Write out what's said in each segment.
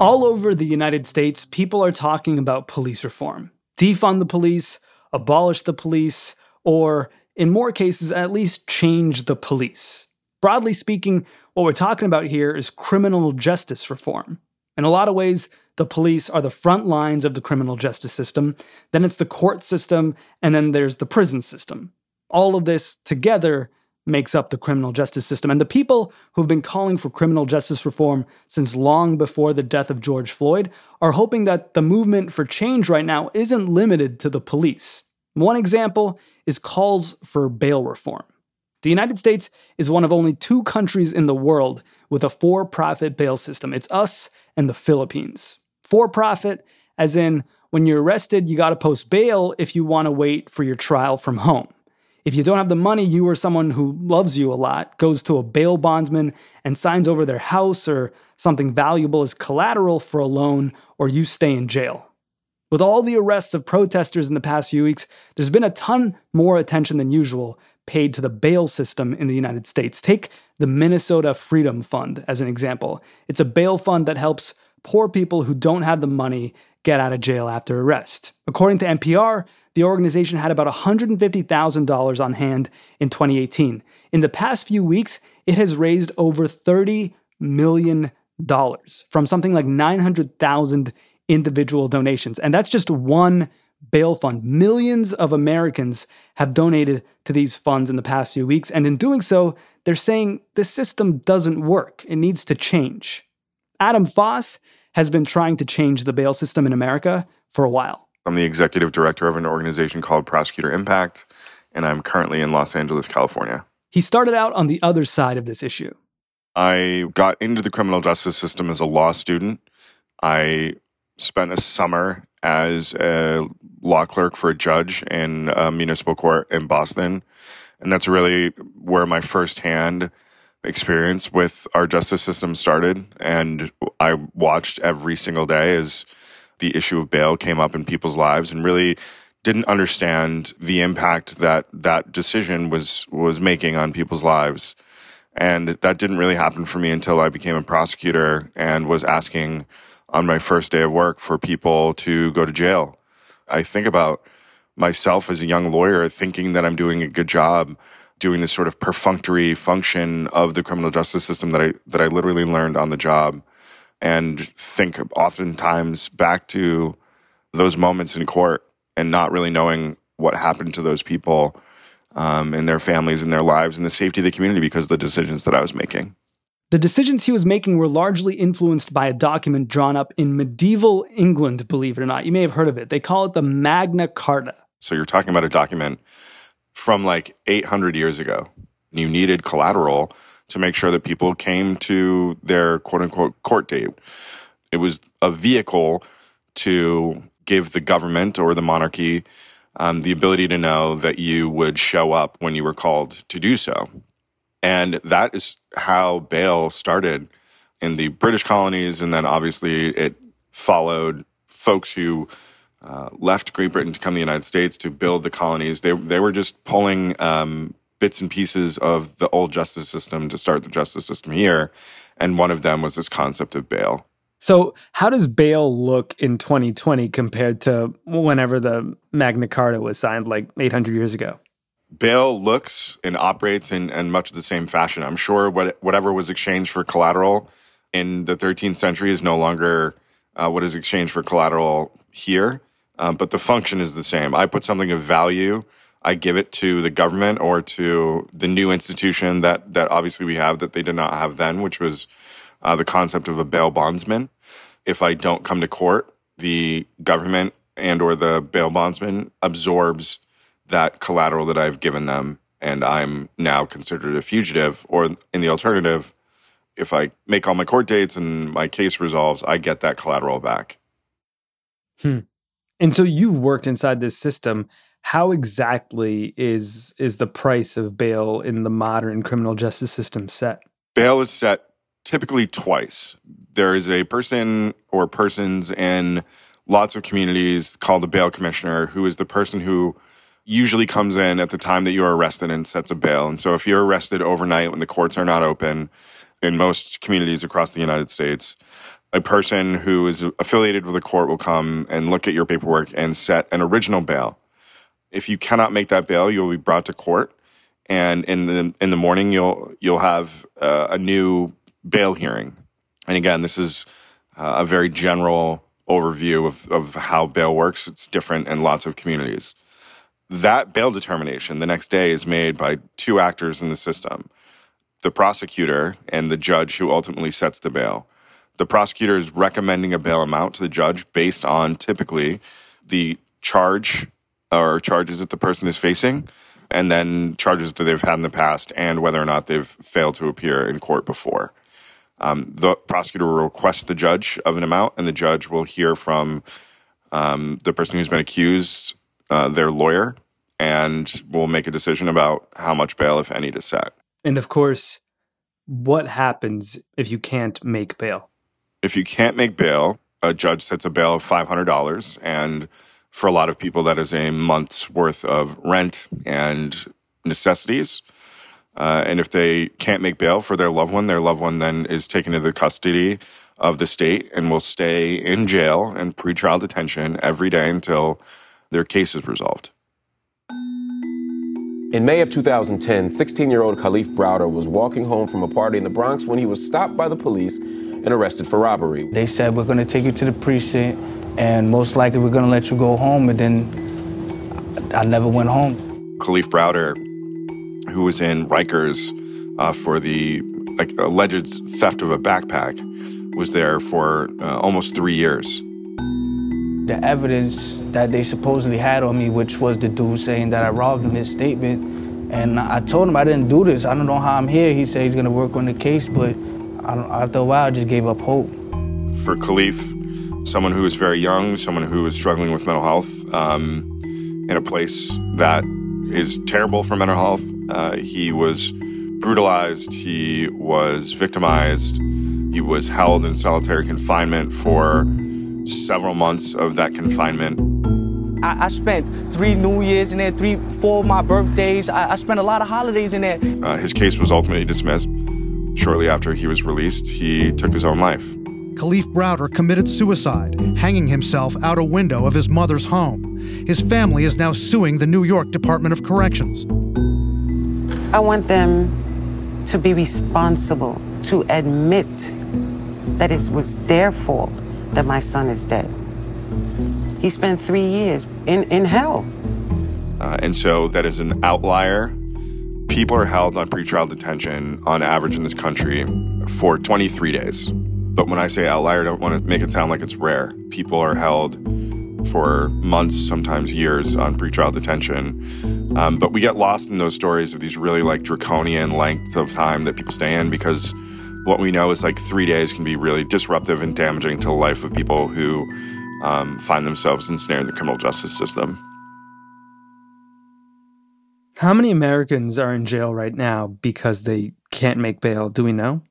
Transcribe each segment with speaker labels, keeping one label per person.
Speaker 1: All over the United States, people are talking about police reform defund the police, abolish the police, or in more cases, at least change the police. Broadly speaking, what we're talking about here is criminal justice reform. In a lot of ways, the police are the front lines of the criminal justice system, then it's the court system, and then there's the prison system. All of this together makes up the criminal justice system. And the people who've been calling for criminal justice reform since long before the death of George Floyd are hoping that the movement for change right now isn't limited to the police. One example is calls for bail reform. The United States is one of only two countries in the world with a for profit bail system. It's us and the Philippines. For profit, as in when you're arrested, you got to post bail if you want to wait for your trial from home. If you don't have the money, you or someone who loves you a lot goes to a bail bondsman and signs over their house or something valuable as collateral for a loan, or you stay in jail. With all the arrests of protesters in the past few weeks, there's been a ton more attention than usual paid to the bail system in the United States. Take the Minnesota Freedom Fund as an example. It's a bail fund that helps poor people who don't have the money get out of jail after arrest. According to NPR, the organization had about $150,000 on hand in 2018. In the past few weeks, it has raised over $30 million from something like 900,000 individual donations. And that's just one bail fund. Millions of Americans have donated to these funds in the past few weeks. And in doing so, they're saying the system doesn't work. It needs to change. Adam Foss has been trying to change the bail system in America for a while.
Speaker 2: I'm the executive director of an organization called Prosecutor Impact, and I'm currently in Los Angeles, California.
Speaker 1: He started out on the other side of this issue.
Speaker 2: I got into the criminal justice system as a law student. I spent a summer as a law clerk for a judge in a municipal court in Boston. And that's really where my firsthand experience with our justice system started. And I watched every single day as the issue of bail came up in people's lives and really didn't understand the impact that that decision was was making on people's lives. And that didn't really happen for me until I became a prosecutor and was asking on my first day of work for people to go to jail. I think about myself as a young lawyer thinking that I'm doing a good job doing this sort of perfunctory function of the criminal justice system that I that I literally learned on the job and think oftentimes back to those moments in court and not really knowing what happened to those people um, and their families and their lives and the safety of the community because of the decisions that I was making.
Speaker 1: The decisions he was making were largely influenced by a document drawn up in medieval England, believe it or not. You may have heard of it. They call it the Magna Carta.
Speaker 2: So you're talking about a document from like 800 years ago. You needed collateral to make sure that people came to their quote unquote court date. It was a vehicle to give the government or the monarchy um, the ability to know that you would show up when you were called to do so. And that is how bail started in the British colonies. And then obviously it followed folks who uh, left Great Britain to come to the United States to build the colonies. They, they were just pulling um, bits and pieces of the old justice system to start the justice system here. And one of them was this concept of bail.
Speaker 1: So, how does bail look in 2020 compared to whenever the Magna Carta was signed, like 800 years ago?
Speaker 2: Bail looks and operates in, in much the same fashion. I'm sure what, whatever was exchanged for collateral in the 13th century is no longer uh, what is exchanged for collateral here, um, but the function is the same. I put something of value, I give it to the government or to the new institution that that obviously we have that they did not have then, which was uh, the concept of a bail bondsman. If I don't come to court, the government and or the bail bondsman absorbs that collateral that I've given them, and I'm now considered a fugitive. Or in the alternative, if I make all my court dates and my case resolves, I get that collateral back.
Speaker 1: Hmm. And so you've worked inside this system. How exactly is is the price of bail in the modern criminal justice system set?
Speaker 2: Bail is set typically twice. There is a person or persons in lots of communities called the bail commissioner, who is the person who usually comes in at the time that you are arrested and sets a bail. And so if you're arrested overnight when the courts are not open, in most communities across the United States, a person who is affiliated with a court will come and look at your paperwork and set an original bail. If you cannot make that bail, you'll be brought to court, and in the in the morning you'll you'll have uh, a new bail hearing. And again, this is uh, a very general overview of, of how bail works. It's different in lots of communities. That bail determination the next day is made by two actors in the system the prosecutor and the judge who ultimately sets the bail. The prosecutor is recommending a bail amount to the judge based on typically the charge or charges that the person is facing, and then charges that they've had in the past, and whether or not they've failed to appear in court before. Um, the prosecutor will request the judge of an amount, and the judge will hear from um, the person who's been accused, uh, their lawyer, and will make a decision about how much bail, if any, to set.
Speaker 1: And of course, what happens if you can't make bail?
Speaker 2: If you can't make bail, a judge sets a bail of $500. And for a lot of people, that is a month's worth of rent and necessities. Uh, and if they can't make bail for their loved one, their loved one then is taken into the custody of the state and will stay in jail and pretrial detention every day until their case is resolved.
Speaker 3: In May of 2010, 16 year old Kalief Browder was walking home from a party in the Bronx when he was stopped by the police and arrested for robbery.
Speaker 4: They said, We're going to take you to the precinct, and most likely we're going to let you go home. And then I never went home.
Speaker 2: Kalief Browder, who was in Rikers uh, for the like, alleged theft of a backpack, was there for uh, almost three years.
Speaker 4: The evidence that they supposedly had on me, which was the dude saying that I robbed him, his statement. And I told him I didn't do this. I don't know how I'm here. He said he's gonna work on the case, but after a while, I just gave up hope.
Speaker 2: For Kalief, someone who is very young, someone who is struggling with mental health, um, in a place that is terrible for mental health, uh, he was brutalized, he was victimized, he was held in solitary confinement for several months of that confinement.
Speaker 4: I, I spent three New Year's in there, three, four of my birthdays. I, I spent a lot of holidays in there.
Speaker 2: Uh, his case was ultimately dismissed. Shortly after he was released, he took his own life.
Speaker 5: Kalief Browder committed suicide, hanging himself out a window of his mother's home. His family is now suing the New York Department of Corrections.
Speaker 6: I want them to be responsible, to admit that it was their fault that my son is dead. He spent three years in, in hell.
Speaker 2: Uh, and so that is an outlier. People are held on pretrial detention on average in this country for 23 days. But when I say outlier, I don't want to make it sound like it's rare. People are held for months, sometimes years on pretrial detention. Um, but we get lost in those stories of these really like draconian lengths of time that people stay in because what we know is like three days can be really disruptive and damaging to the life of people who um, find themselves ensnared in the criminal justice system.
Speaker 1: How many Americans are in jail right now because they can't make bail? Do we know?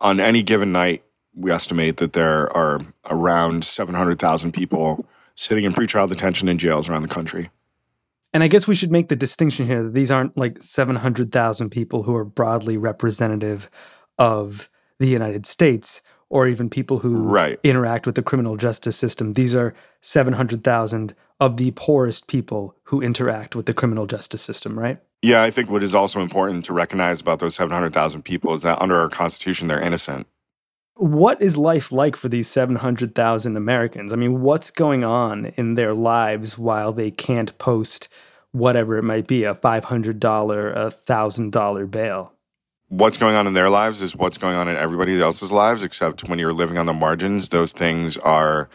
Speaker 2: On any given night, we estimate that there are around 700,000 people sitting in pretrial detention in jails around the country.
Speaker 1: And I guess we should make the distinction here that these aren't like 700,000 people who are broadly representative of the United States. Or even people who
Speaker 2: right.
Speaker 1: interact with the criminal justice system. These are 700,000 of the poorest people who interact with the criminal justice system, right?
Speaker 2: Yeah, I think what is also important to recognize about those 700,000 people is that under our Constitution, they're innocent.
Speaker 1: What is life like for these 700,000 Americans? I mean, what's going on in their lives while they can't post whatever it might be a $500, a $1,000 bail?
Speaker 2: What's going on in their lives is what's going on in everybody else's lives, except when you're living on the margins, those things are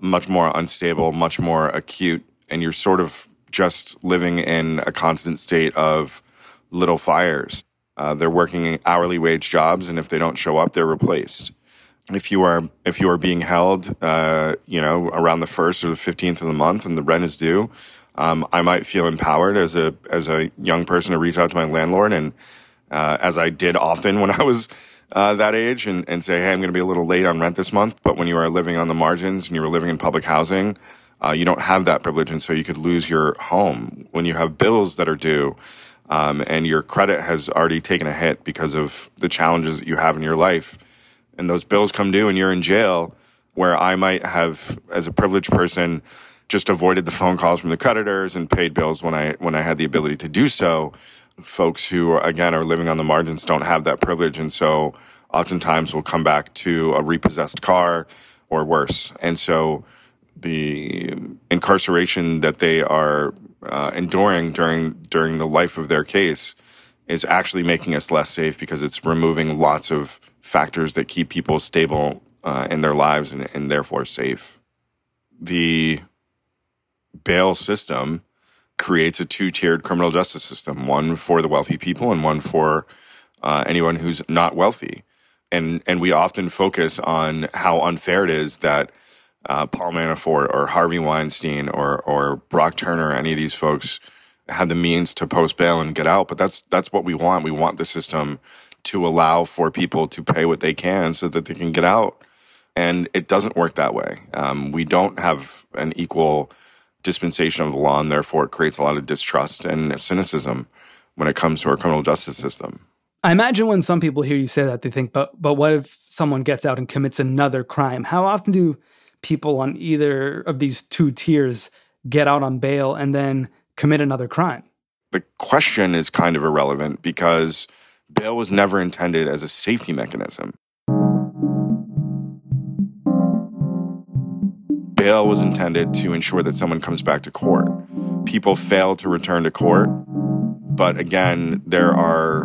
Speaker 2: much more unstable, much more acute, and you're sort of just living in a constant state of little fires. Uh, they're working hourly wage jobs, and if they don't show up, they're replaced. If you are if you are being held, uh, you know, around the first or the fifteenth of the month, and the rent is due, um, I might feel empowered as a as a young person to reach out to my landlord and uh, as I did often when I was uh, that age, and, and say, hey, I'm going to be a little late on rent this month. But when you are living on the margins and you were living in public housing, uh, you don't have that privilege, and so you could lose your home when you have bills that are due. Um, and your credit has already taken a hit because of the challenges that you have in your life. And those bills come due, and you're in jail, where I might have, as a privileged person, just avoided the phone calls from the creditors and paid bills when I when I had the ability to do so folks who again are living on the margins don't have that privilege and so oftentimes will come back to a repossessed car or worse and so the incarceration that they are uh, enduring during during the life of their case is actually making us less safe because it's removing lots of factors that keep people stable uh, in their lives and, and therefore safe. The bail system creates a two tiered criminal justice system one for the wealthy people and one for uh, anyone who's not wealthy. And, and we often focus on how unfair it is that uh, Paul Manafort or Harvey Weinstein or, or Brock Turner, any of these folks, had the means to post bail and get out. But that's that's what we want. We want the system to allow for people to pay what they can so that they can get out. And it doesn't work that way. Um, we don't have an equal dispensation of the law, and therefore it creates a lot of distrust and cynicism when it comes to our criminal justice system.
Speaker 1: I imagine when some people hear you say that, they think, but but what if someone gets out and commits another crime? How often do people on either of these two tiers get out on bail and then commit another crime?
Speaker 2: The question is kind of irrelevant because bail was never intended as a safety mechanism. Bail was intended to ensure that someone comes back to court. People fail to return to court, but again, there are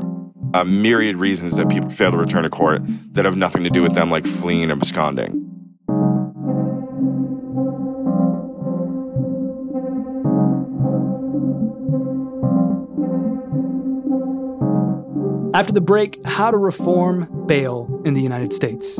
Speaker 2: a myriad reasons that people fail to return to court that have nothing to do with them, like fleeing and absconding.
Speaker 1: After the break, how to reform bail in the United States.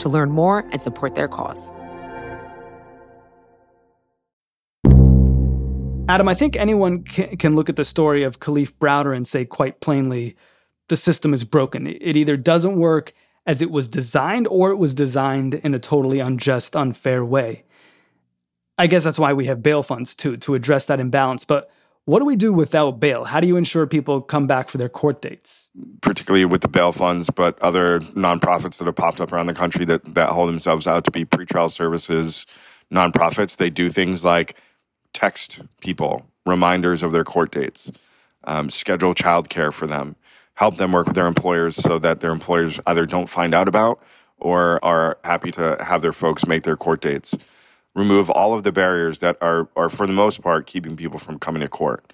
Speaker 7: to learn more and support their cause.
Speaker 1: Adam, I think anyone can look at the story of Kalief Browder and say quite plainly, the system is broken. It either doesn't work as it was designed or it was designed in a totally unjust, unfair way. I guess that's why we have bail funds too, to address that imbalance. But what do we do without bail? How do you ensure people come back for their court dates?
Speaker 2: Particularly with the bail funds, but other nonprofits that have popped up around the country that, that hold themselves out to be pretrial services nonprofits, they do things like text people reminders of their court dates, um, schedule childcare for them, help them work with their employers so that their employers either don't find out about or are happy to have their folks make their court dates. Remove all of the barriers that are, are for the most part, keeping people from coming to court.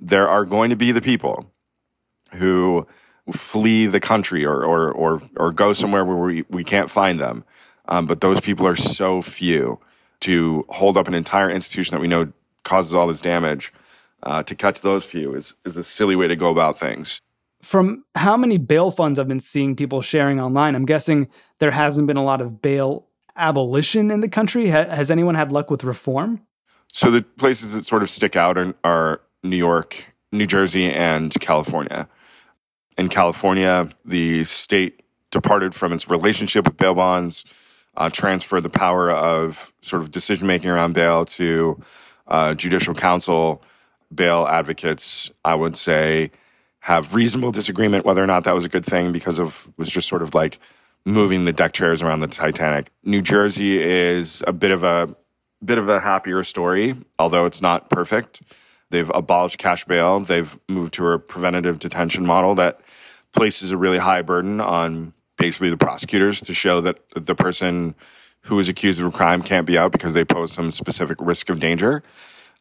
Speaker 2: There are going to be the people who flee the country or, or, or, or go somewhere where we, we can't find them. Um, but those people are so few to hold up an entire institution that we know causes all this damage. Uh, to catch those few is is a silly way to go about things.
Speaker 1: From how many bail funds I've been seeing people sharing online, I'm guessing there hasn't been a lot of bail abolition in the country. Ha- has anyone had luck with reform?
Speaker 2: So the places that sort of stick out are, are New York, New Jersey, and California. In California, the state departed from its relationship with bail bonds uh, transfer the power of sort of decision making around bail to uh, judicial council. Bail advocates, I would say, have reasonable disagreement whether or not that was a good thing because of was just sort of like moving the deck chairs around the Titanic. New Jersey is a bit of a bit of a happier story, although it's not perfect. They've abolished cash bail. They've moved to a preventative detention model that places a really high burden on basically the prosecutors to show that the person who is accused of a crime can't be out because they pose some specific risk of danger.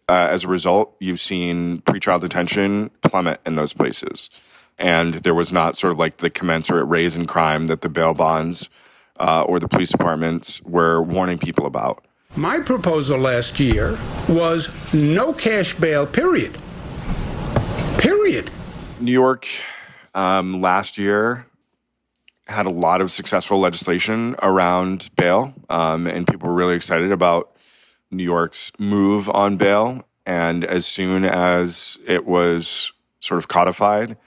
Speaker 2: Uh, as a result, you've seen pretrial detention plummet in those places. And there was not sort of like the commensurate raise in crime that the bail bonds uh, or the police departments were warning people about.
Speaker 8: My proposal last year was no cash bail, period. Period.
Speaker 2: New York um, last year had a lot of successful legislation around bail, um, and people were really excited about New York's move on bail. And as soon as it was sort of codified,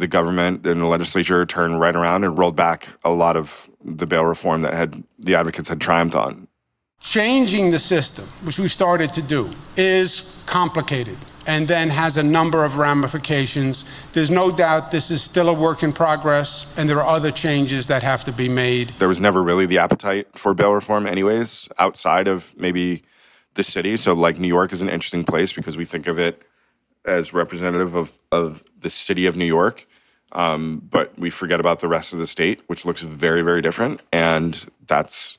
Speaker 2: the government and the legislature turned right around and rolled back a lot of the bail reform that had the advocates had triumphed on.
Speaker 8: Changing the system, which we started to do, is complicated and then has a number of ramifications. There's no doubt this is still a work in progress, and there are other changes that have to be made.
Speaker 2: There was never really the appetite for bail reform, anyways, outside of maybe the city. So, like, New York is an interesting place because we think of it as representative of, of the city of New York. Um, but we forget about the rest of the state, which looks very, very different. And that's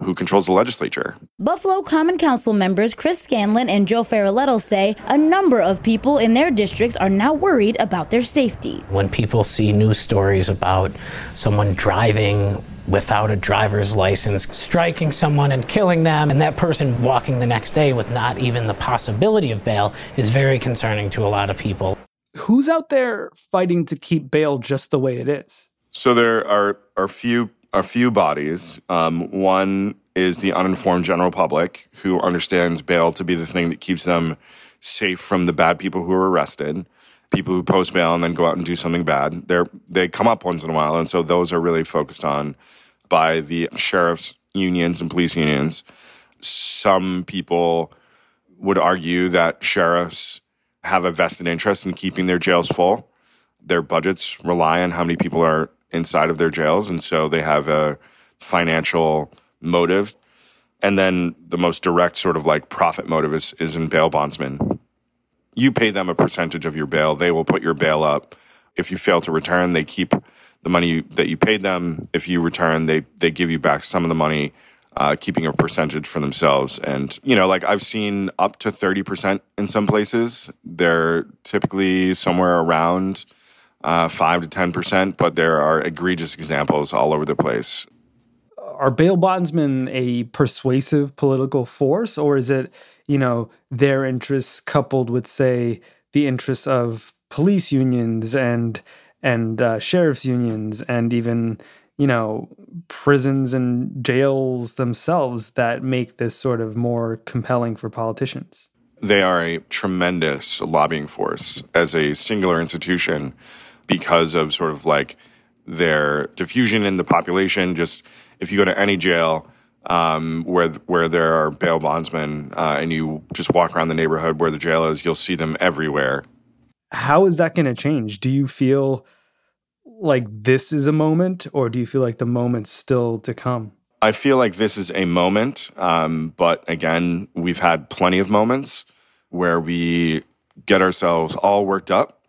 Speaker 2: who controls the legislature.
Speaker 9: Buffalo Common Council members Chris Scanlon and Joe Feroleto say a number of people in their districts are now worried about their safety.
Speaker 10: When people see news stories about someone driving without a driver's license, striking someone and killing them, and that person walking the next day with not even the possibility of bail is very concerning to a lot of people.
Speaker 1: Who's out there fighting to keep bail just the way it is?
Speaker 2: So there are are few a few bodies. Um, one is the uninformed general public who understands bail to be the thing that keeps them safe from the bad people who are arrested. People who post bail and then go out and do something bad. They're they come up once in a while, and so those are really focused on by the sheriffs unions and police unions. Some people would argue that sheriffs have a vested interest in keeping their jails full. Their budgets rely on how many people are inside of their jails. And so they have a financial motive. And then the most direct sort of like profit motive is, is in bail bondsmen. You pay them a percentage of your bail, they will put your bail up. If you fail to return, they keep the money that you paid them. If you return, they, they give you back some of the money, uh, keeping a percentage for themselves. And, you know, like I've seen up to 30% in some places. They're typically somewhere around uh, five to ten percent, but there are egregious examples all over the place.
Speaker 1: Are bail bondsmen a persuasive political force, or is it you know their interests coupled with say the interests of police unions and and uh, sheriff's unions and even you know prisons and jails themselves that make this sort of more compelling for politicians.
Speaker 2: They are a tremendous lobbying force as a singular institution because of sort of like their diffusion in the population. Just if you go to any jail um, where where there are bail bondsmen uh, and you just walk around the neighborhood where the jail is, you'll see them everywhere.
Speaker 1: How is that going to change? Do you feel like this is a moment, or do you feel like the moment's still to come?
Speaker 2: I feel like this is a moment, um, but again, we've had plenty of moments where we get ourselves all worked up,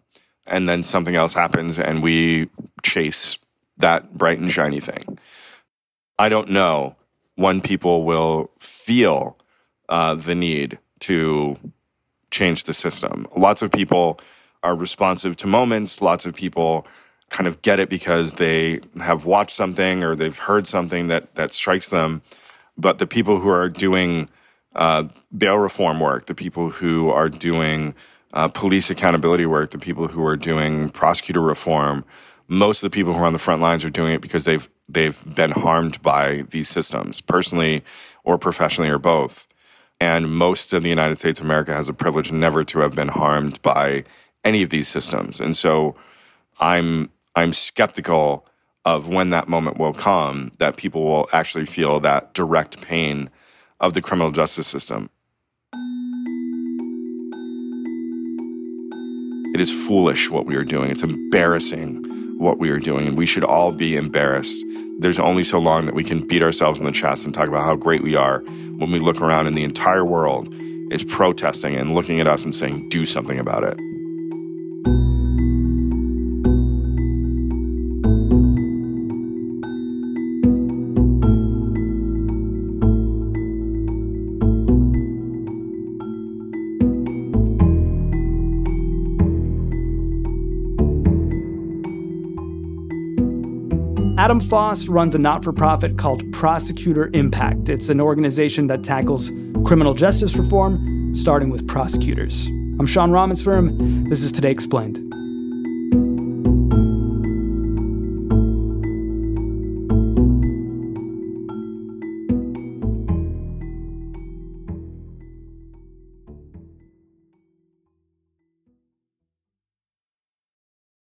Speaker 2: and then something else happens, and we chase that bright and shiny thing. I don't know when people will feel uh, the need to change the system. Lots of people are responsive to moments. Lots of people kind of get it because they have watched something or they've heard something that that strikes them. But the people who are doing uh, bail reform work, the people who are doing uh, police accountability work, the people who are doing prosecutor reform, most of the people who are on the front lines are doing it because they've they've been harmed by these systems, personally or professionally or both. And most of the United States of America has a privilege never to have been harmed by any of these systems. And so I'm I'm skeptical of when that moment will come that people will actually feel that direct pain of the criminal justice system. It is foolish what we are doing. It's embarrassing what we are doing, and we should all be embarrassed. There's only so long that we can beat ourselves in the chest and talk about how great we are when we look around and the entire world is protesting and looking at us and saying, do something about it.
Speaker 1: Adam Foss runs a not for profit called Prosecutor Impact. It's an organization that tackles criminal justice reform, starting with prosecutors. I'm Sean Rameswaram. This is Today Explained.